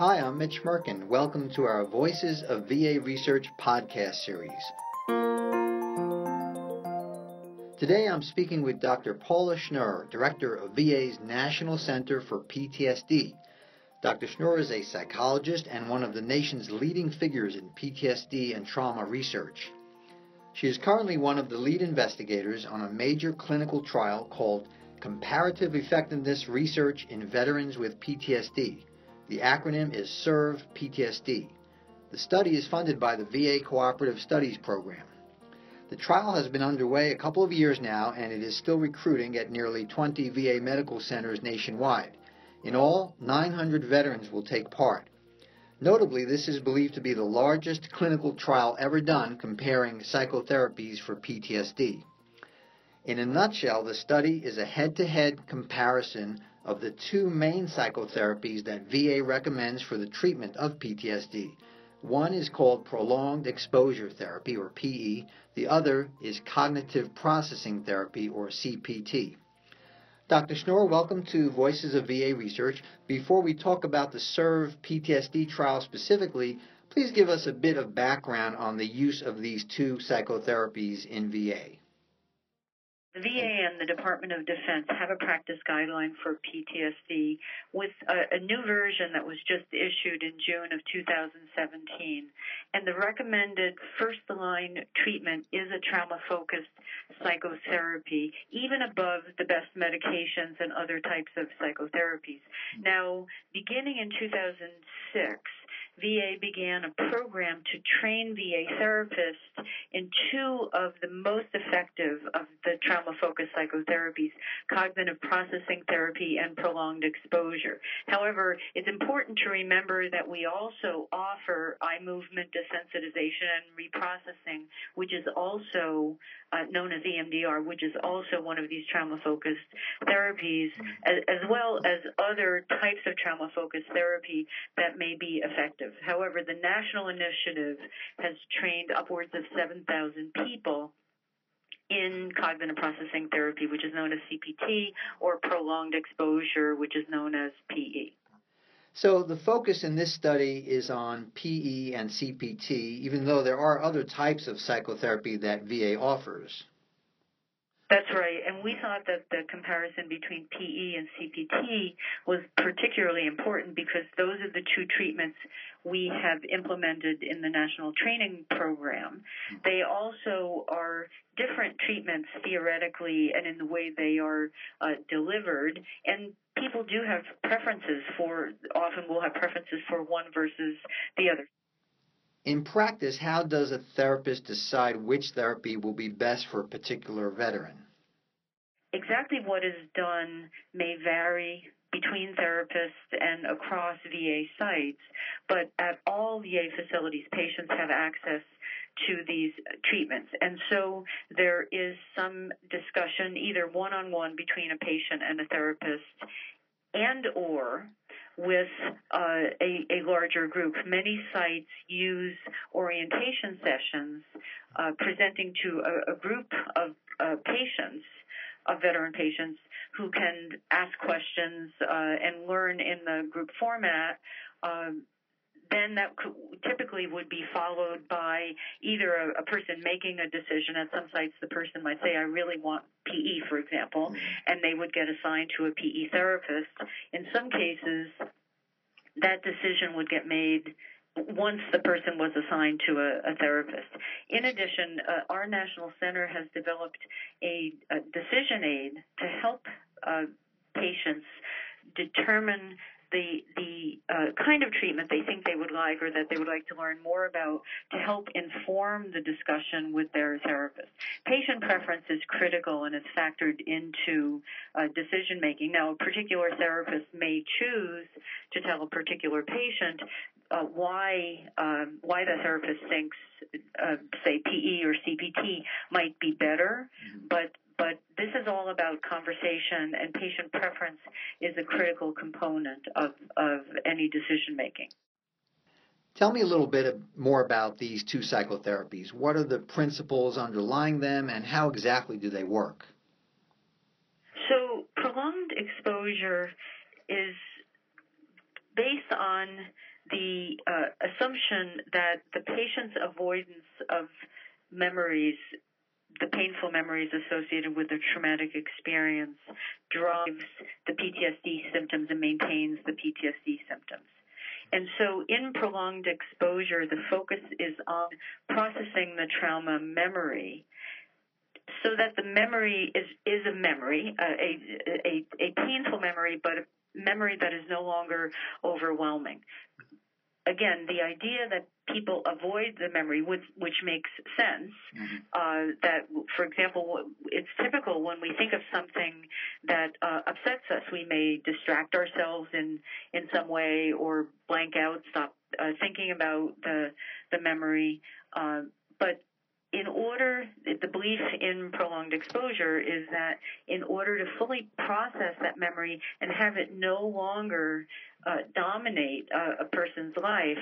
Hi, I'm Mitch Mirkin. Welcome to our Voices of VA Research podcast series. Today I'm speaking with Dr. Paula Schnurr, Director of VA's National Center for PTSD. Dr. Schnurr is a psychologist and one of the nation's leading figures in PTSD and trauma research. She is currently one of the lead investigators on a major clinical trial called Comparative Effectiveness Research in Veterans with PTSD. The acronym is CERV PTSD. The study is funded by the VA Cooperative Studies Program. The trial has been underway a couple of years now and it is still recruiting at nearly 20 VA medical centers nationwide. In all, 900 veterans will take part. Notably, this is believed to be the largest clinical trial ever done comparing psychotherapies for PTSD. In a nutshell, the study is a head to head comparison of the two main psychotherapies that VA recommends for the treatment of PTSD. One is called prolonged exposure therapy, or PE. The other is cognitive processing therapy, or CPT. Dr. Schnurr, welcome to Voices of VA Research. Before we talk about the CERV PTSD trial specifically, please give us a bit of background on the use of these two psychotherapies in VA. The VA and the Department of Defense have a practice guideline for PTSD with a, a, new version that was just issued in June of 2017. And the recommended first line treatment is a trauma focused psychotherapy, even above the best medications and other types of psychotherapies. Hmm. Now, beginning in 2006, VA began a program to train VA therapists in two of the most effective of the trauma focused psychotherapies cognitive processing therapy and prolonged exposure. However, it's important to remember that we also offer eye movement desensitization and reprocessing, which is also uh, known as EMDR, which is also one of these trauma focused therapies, as, as well as other types of trauma focused therapy that may be effective. However, the national initiative has trained upwards of 7,000 people in cognitive processing therapy, which is known as CPT, or prolonged exposure, which is known as PE. So the focus in this study is on PE and CPT, even though there are other types of psychotherapy that VA offers. That's right. And we thought that the comparison between PE and CPT was particularly important because those are the two treatments we have implemented in the national training program. They also are different treatments theoretically and in the way they are uh, delivered. And people do have preferences for, often will have preferences for one versus the other. In practice, how does a therapist decide which therapy will be best for a particular veteran? Exactly what is done may vary between therapists and across VA sites, but at all VA facilities, patients have access to these treatments. And so there is some discussion either one-on-one between a patient and a therapist and or with uh, a, a, larger group. Many sites use orientation sessions uh, presenting to a, a group of uh, patients, of veteran patients, who can ask questions uh, and learn in the group format. Um, then that typically would be followed by either a, a, person making a decision. At some sites, the person might say, I really want PE, for example, mm-hmm. and they would get assigned to a PE therapist. In some cases, that decision would get made once the person was assigned to a, a therapist. In addition, uh, our national center has developed a, a decision aid to help uh, patients determine the the uh, kind of treatment they think they would like or that they would like to learn more about to help inform the discussion with their therapist. Patient preference is critical and is factored into uh, decision making. Now, a particular therapist may choose to tell a particular patient uh, why um, why the therapist thinks, uh, say, PE or CPT might be better, mm-hmm. but but this is all about conversation, and patient preference is a critical component of, of any decision making. Tell me a little bit more about these two psychotherapies. What are the principles underlying them, and how exactly do they work? So, prolonged exposure is based on the uh, assumption that the patient's avoidance of memories, the painful memories associated with the traumatic experience, drives the PTSD symptoms and maintains the PTSD symptoms. And so, in prolonged exposure, the focus is on processing the trauma memory so that the memory is, is a memory, a, a, a painful memory, but a memory that is no longer overwhelming again, the idea that people avoid the memory, which, which makes sense, mm-hmm. uh, that, for example, it's typical when we think of something that uh, upsets us, we may distract ourselves in, in some way or blank out, stop uh, thinking about the, the memory. Uh, but in order, the belief in prolonged exposure is that in order to fully process that memory and have it no longer uh, dominate uh, a person's life,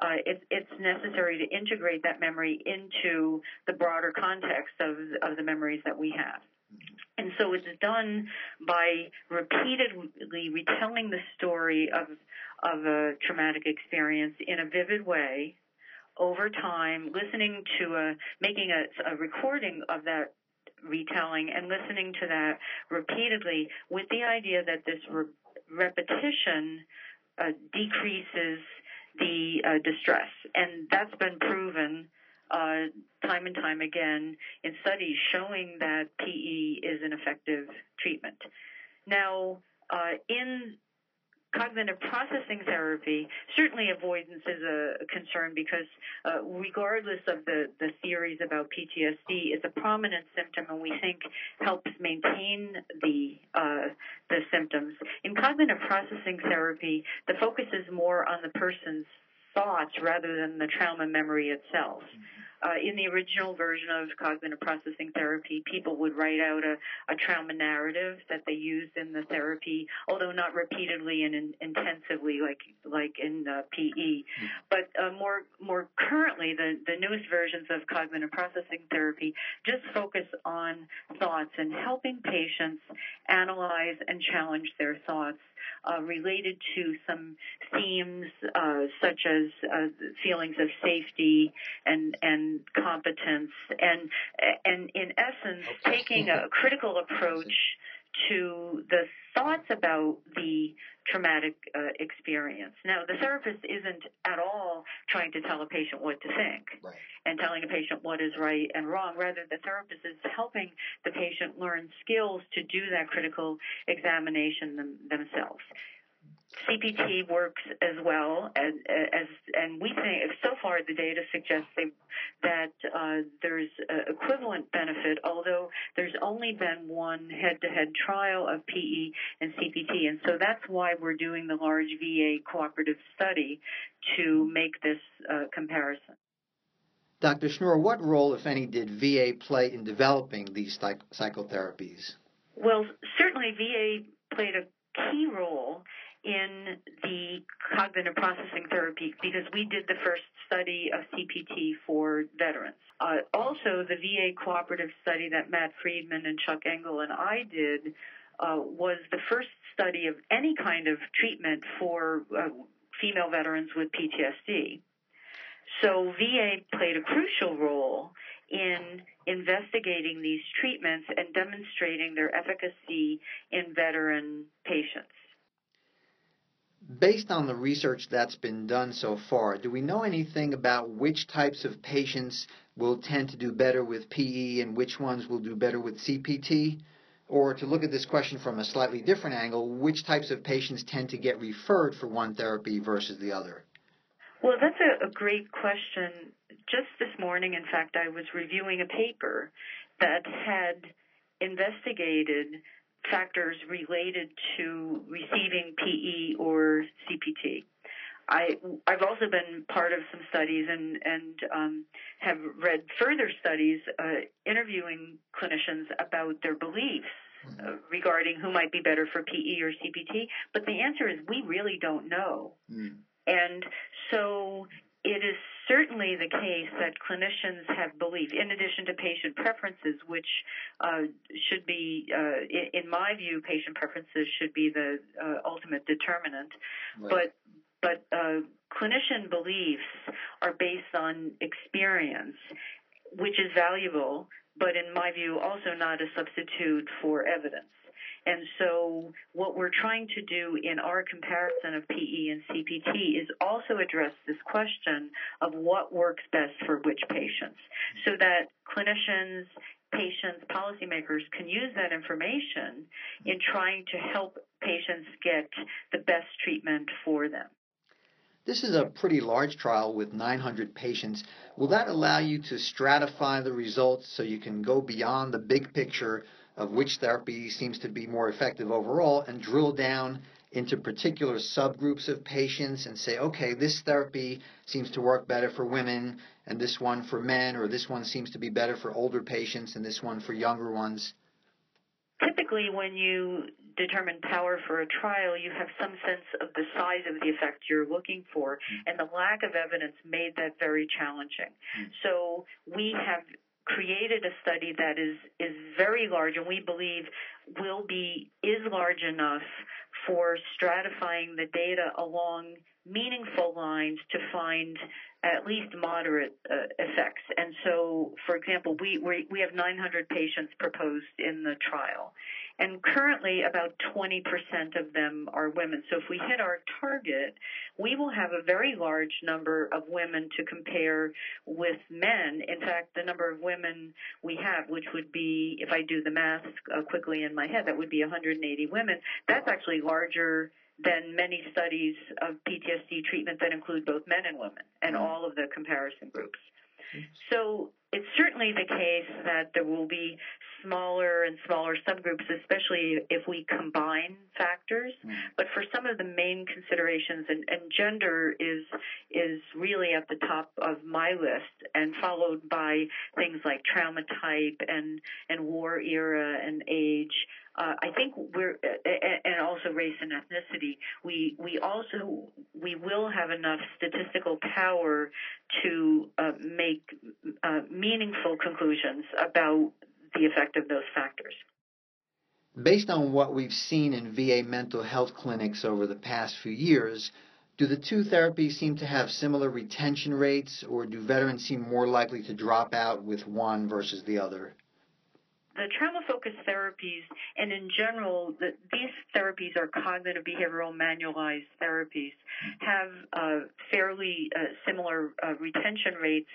uh, it, it's necessary to integrate that memory into the broader context of, of the memories that we have. And so it's done by repeatedly retelling the story of, of a traumatic experience in a vivid way over time, listening to a, making a, a recording of that retelling and listening to that repeatedly with the idea that this re- repetition uh, decreases the uh, distress. And that's been proven uh, time and time again in studies showing that PE is an effective treatment. Now, uh, in cognitive processing therapy, certainly avoidance is a concern because uh, regardless of the, the theories about PTSD, it's a prominent symptom and we think helps maintain the, uh, the symptoms. In cognitive processing therapy, the focus is more on the person's thoughts rather than the trauma memory itself. Mm-hmm. Uh, in the original version of cognitive processing therapy, people would write out a, a trauma narrative that they used in the therapy, although not repeatedly and in, intensively like like in uh, PE. Mm-hmm. But uh, more more currently, the the newest versions of cognitive processing therapy just focus on thoughts and helping patients analyze and challenge their thoughts uh, related to some themes uh, such as uh, feelings of safety and and competence, and and in essence, okay. taking a critical approach to the thoughts about the traumatic uh, experience. Now, the therapist isn't at all trying to tell a patient what to think right. and telling a patient what is right and wrong. Rather, the therapist is helping the patient learn skills to do that critical examination them, themselves. CPT works as well as, as and we think so far the data suggests they, that uh, there's equivalent benefit, although there's only been one head-to-head trial of PE and CPT, and so that's why we're doing the large VA cooperative study to make this uh, comparison. Dr. Schnurr, what role, if any, did VA play in developing these psych- psychotherapies? Well, certainly VA played a key role in the cognitive processing therapy because we did the first study of CPT for veterans. Uh, also, the VA cooperative study that Matt Friedman and Chuck Engel and I did uh, was the first study of any kind of treatment for uh, female veterans with PTSD. So VA played a crucial role in investigating these treatments and demonstrating their efficacy in veteran patients. Based on the research that's been done so far, do we know anything about which types of patients will tend to do better with PE and which ones will do better with CPT? Or to look at this question from a slightly different angle, which types of patients tend to get referred for one therapy versus the other? Well, that's a, a great question. Just this morning, in fact, I was reviewing a paper that had investigated factors related to receiving PE or CPT. I, I've also been part of some studies and, and um, have read further studies uh, interviewing clinicians about their beliefs uh, regarding who might be better for PE or CPT. But the answer is we really don't know. Mm. And so it is certainly the case that clinicians have belief, in addition to patient preferences, which uh, should be, uh, in, my view, patient preferences should be the uh, ultimate determinant. Right. But but uh, clinician beliefs are based on experience, which is valuable, but in my view, also not a substitute for evidence. And so what we're trying to do in our comparison of PE and CPT is also address this question of what works best for which patients so that clinicians, patients, policymakers can use that information in trying to help patients get the best treatment for them. This is a pretty large trial with 900 patients. Will that allow you to stratify the results so you can go beyond the big picture of which therapy seems to be more effective overall and drill down into particular subgroups of patients and say, okay, this therapy seems to work better for women and this one for men, or this one seems to be better for older patients and this one for younger ones? Typically, when you determine power for a trial, you have some sense of the size of the effect you're looking for, mm. and the lack of evidence made that very challenging. Mm. So we have created a study that is is very large and we believe will be is large enough for stratifying the data along meaningful lines to find at least moderate uh, effects. And so, for example, we, we, we have 900 patients proposed in the trial. And currently, about 20% of them are women. So if we hit our target, we will have a very large number of women to compare with men. In fact, the number of women we have, which would be, if I do the math uh, quickly in my head, that would be 180 women. That's actually larger than many studies of PTSD treatment that include both men and women and mm-hmm. all of the comparison groups. So it's certainly the case that there will be smaller and smaller subgroups, especially if we combine factors. Mm. But for some of the main considerations, and, and, gender is is really at the top of my list, and followed by things like trauma type and and war era and age. Uh, I think we're, and also race and ethnicity. We we also we will have enough statistical power to uh, make uh, meaningful conclusions about the effect of those factors. Based on what we've seen in VA mental health clinics over the past few years, do the two therapies seem to have similar retention rates, or do veterans seem more likely to drop out with one versus the other? the trauma focused therapies, and in general, the, these therapies are cognitive behavioral manualized therapies, have uh, fairly uh, similar uh, retention rates,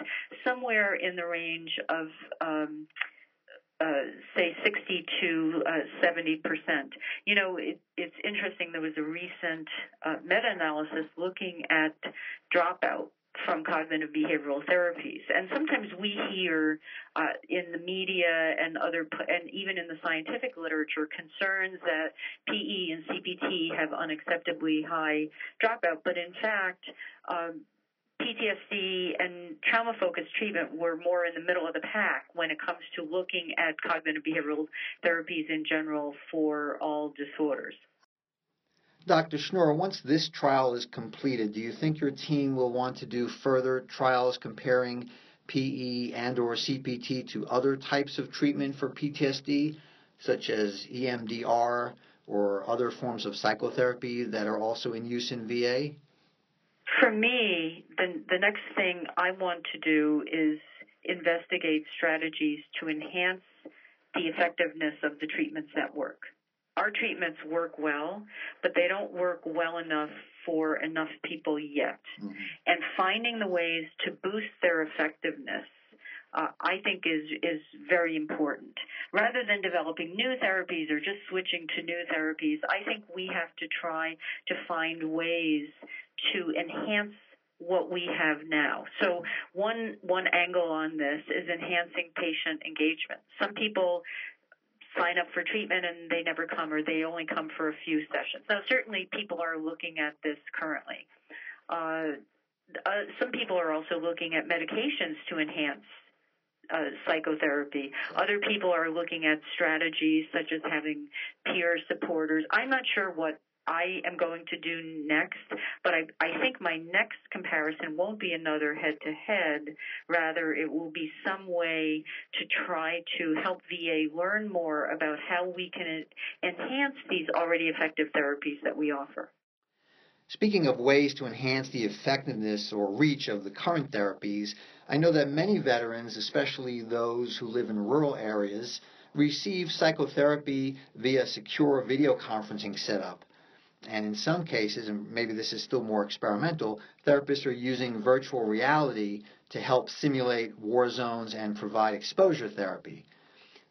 somewhere in the range of um, uh, say 60 to uh, 70 percent. You know, it, it's interesting. There was a recent uh, meta-analysis looking at dropout from cognitive behavioral therapies, and sometimes we hear uh, in the media and other, and even in the scientific literature, concerns that PE and CPT have unacceptably high dropout. But in fact, um, PTSD and trauma focused treatment were more in the middle of the pack when it comes to looking at cognitive behavioral therapies in general for all disorders. Dr. Schnurr, once this trial is completed, do you think your team will want to do further trials comparing PE and or CPT to other types of treatment for PTSD, such as EMDR or other forms of psychotherapy that are also in use in VA? For me, the, the next thing I want to do is investigate strategies to enhance the effectiveness of the treatments that work. Our treatments work well, but they don't work well enough for enough people yet. Mm-hmm. And finding the ways to boost their effectiveness uh, I think is is very important. Rather than developing new therapies or just switching to new therapies, I think we have to try to find ways to enhance what we have now. So one one angle on this is enhancing patient engagement. Some people sign up for treatment and they never come or they only come for a few sessions. Now certainly people are looking at this currently. Uh, uh, some people are also looking at medications to enhance uh, psychotherapy. Other people are looking at strategies such as having peer supporters. I'm not sure what I am going to do next, but I, I think my next comparison won't be another head to head. Rather, it will be some way to try to help VA learn more about how we can enhance these already effective therapies that we offer. Speaking of ways to enhance the effectiveness or reach of the current therapies, I know that many veterans, especially those who live in rural areas, receive psychotherapy via secure video conferencing setup. And in some cases, and maybe this is still more experimental, therapists are using virtual reality to help simulate war zones and provide exposure therapy.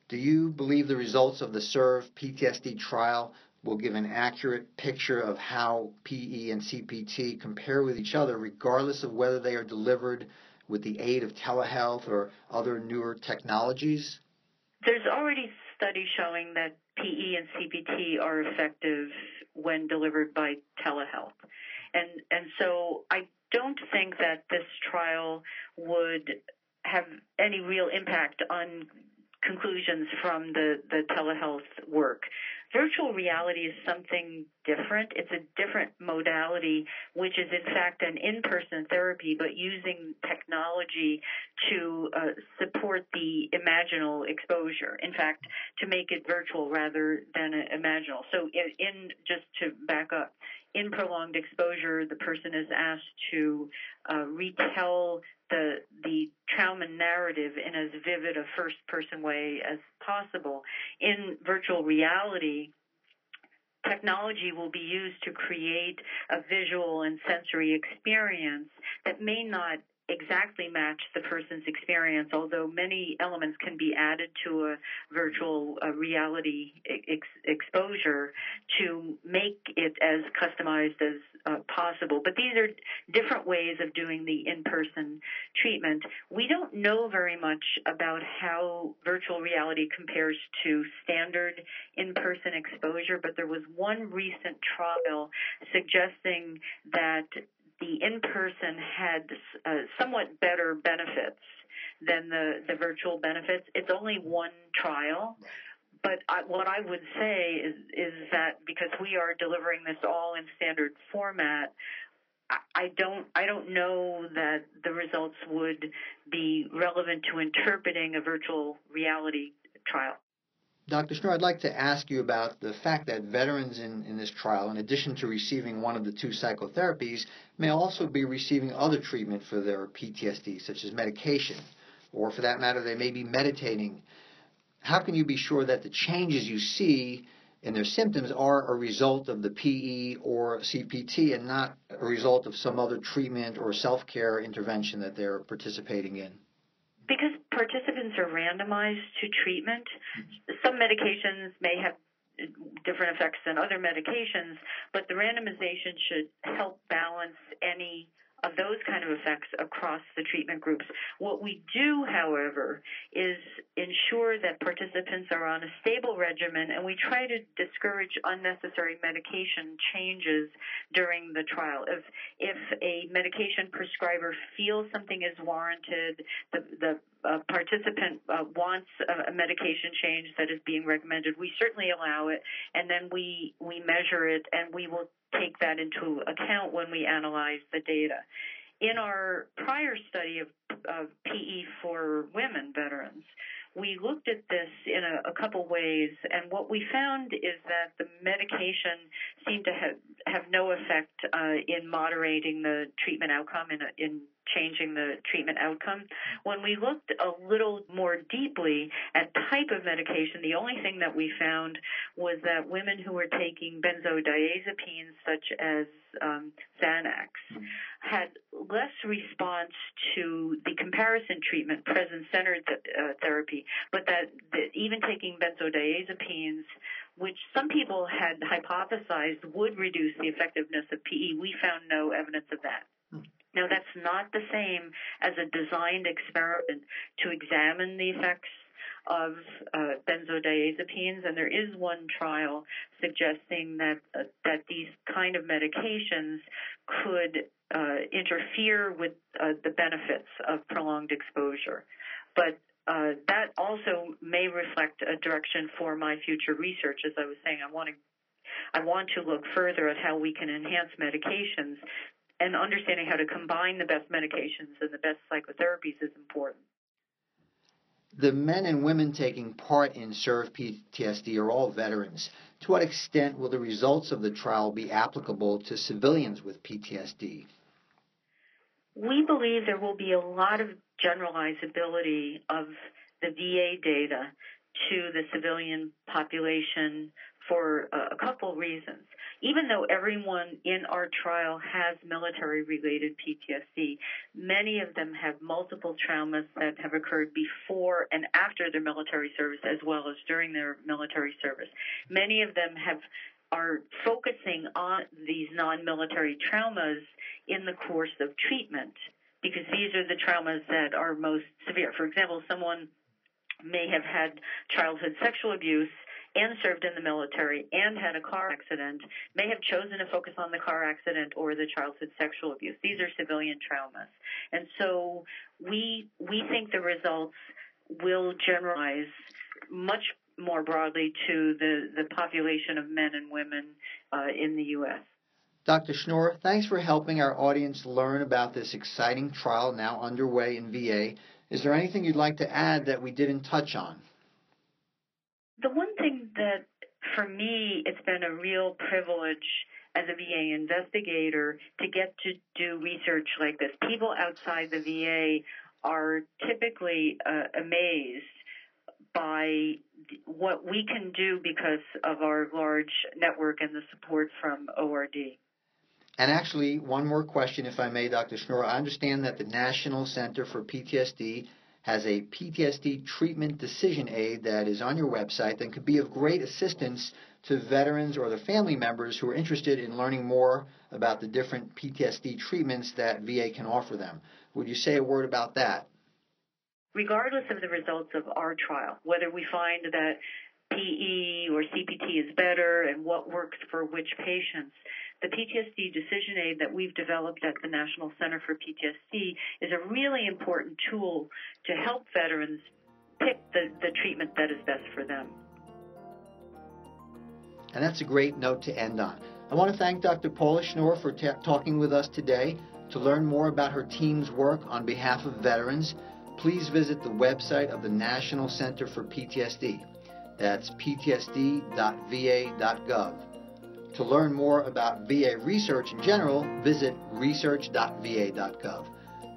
Do you believe the results of the CERV PTSD trial will give an accurate picture of how PE and CPT compare with each other, regardless of whether they are delivered with the aid of telehealth or other newer technologies? There's already studies showing that PE and CPT are effective when delivered by telehealth. And and so I don't think that this trial would have any real impact on conclusions from the, the telehealth work. Virtual reality is something different. It's a different modality, which is in fact an in-person therapy, but using technology to uh, support the imaginal exposure. In fact, to make it virtual rather than imaginal. So, in, in just to back up, in prolonged exposure, the person is asked to uh, retell the the trauma narrative in as vivid a first person way as possible. In virtual reality, technology will be used to create a visual and sensory experience that may not exactly match the person's experience, although many elements can be added to a virtual reality ex- exposure to make it as customized as uh, possible. But these are different ways of doing the in-person treatment. We don't know very much about how virtual reality compares to standard in-person exposure, but there was one recent trial suggesting that the in-person had uh, somewhat better benefits than the, the virtual benefits. It's only one trial. But I, what I would say is, is that because we are delivering this all in standard format, I don't I don't know that the results would be relevant to interpreting a virtual reality trial. Dr. Schnurr, I'd like to ask you about the fact that veterans in, in this trial, in addition to receiving one of the two psychotherapies, may also be receiving other treatment for their PTSD, such as medication, or for that matter, they may be meditating. How can you be sure that the changes you see in their symptoms are a result of the PE or CPT and not a result of some other treatment or self care intervention that they're participating in? Because participants are randomized to treatment, some medications may have different effects than other medications, but the randomization should help balance any of those kind of effects across the treatment groups. What we do, however, is ensure that participants are on a stable regimen and we try to discourage unnecessary medication changes during the trial. If, if a medication prescriber feels something is warranted, the, the uh, participant uh, wants a, a, medication change that is being recommended, we certainly allow it, and then we we measure it, and we will take that into account when we analyze the data. In our prior study of, of PE for women veterans, we looked at this in a, a couple ways, and what we found is that the medication seemed to have, have no effect uh, in moderating the treatment outcome in, in changing the treatment outcome. When we looked a little more deeply at type of medication, the only thing that we found was that women who were taking benzodiazepines such as um, Xanax had less response to the comparison treatment, present-centered th- uh, therapy, but that, that even taking benzodiazepines which some people had hypothesized would reduce the effectiveness of PE. We found no evidence of that. Now, that's not the same as a designed experiment to examine the effects of uh, benzodiazepines, and there is one trial suggesting that uh, that these kind of medications could uh, interfere with uh, the benefits of prolonged exposure. But uh, that also may reflect a direction for my future research. As I was saying, I want to I want to look further at how we can enhance medications and understanding how to combine the best medications and the best psychotherapies is important. The men and women taking part in CERV PTSD are all veterans. To what extent will the results of the trial be applicable to civilians with PTSD? We believe there will be a lot of generalizability of the VA data to the civilian population for a couple reasons. Even though everyone in our trial has military related PTSD, many of them have multiple traumas that have occurred before and after their military service as well as during their military service. Many of them have are focusing on these non-military traumas in the course of treatment because these are the traumas that are most severe. For example, someone may have had childhood sexual abuse and served in the military and had a car accident may have chosen to focus on the car accident or the childhood sexual abuse. These are civilian traumas. And so we we think the results will generalize much more broadly to the, the population of men and women uh, in the U.S. Dr. Schnurr, thanks for helping our audience learn about this exciting trial now underway in VA. Is there anything you'd like to add that we didn't touch on? The one thing that for me it's been a real privilege as a VA investigator to get to do research like this. People outside the VA are typically uh, amazed by what we can do because of our large network and the support from ORD. And actually, one more question, if I may, Dr. Schnurr. I understand that the National Center for PTSD has a PTSD treatment decision aid that is on your website that could be of great assistance to veterans or their family members who are interested in learning more about the different PTSD treatments that VA can offer them. Would you say a word about that? Regardless of the results of our trial, whether we find that PE or CPT is better and what works for which patients, the PTSD decision aid that we've developed at the National Center for PTSD is a really important tool to help veterans pick the, the treatment that is best for them. And that's a great note to end on. I want to thank Dr. Paula Schnurr for talking with us today. To learn more about her team's work on behalf of veterans, please visit the website of the National Center for PTSD. That's ptsd.va.gov. To learn more about VA research in general, visit research.va.gov.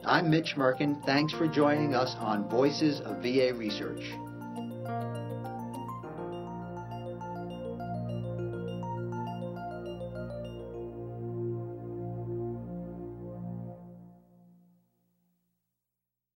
I'm Mitch Mirkin. Thanks for joining us on Voices of VA Research.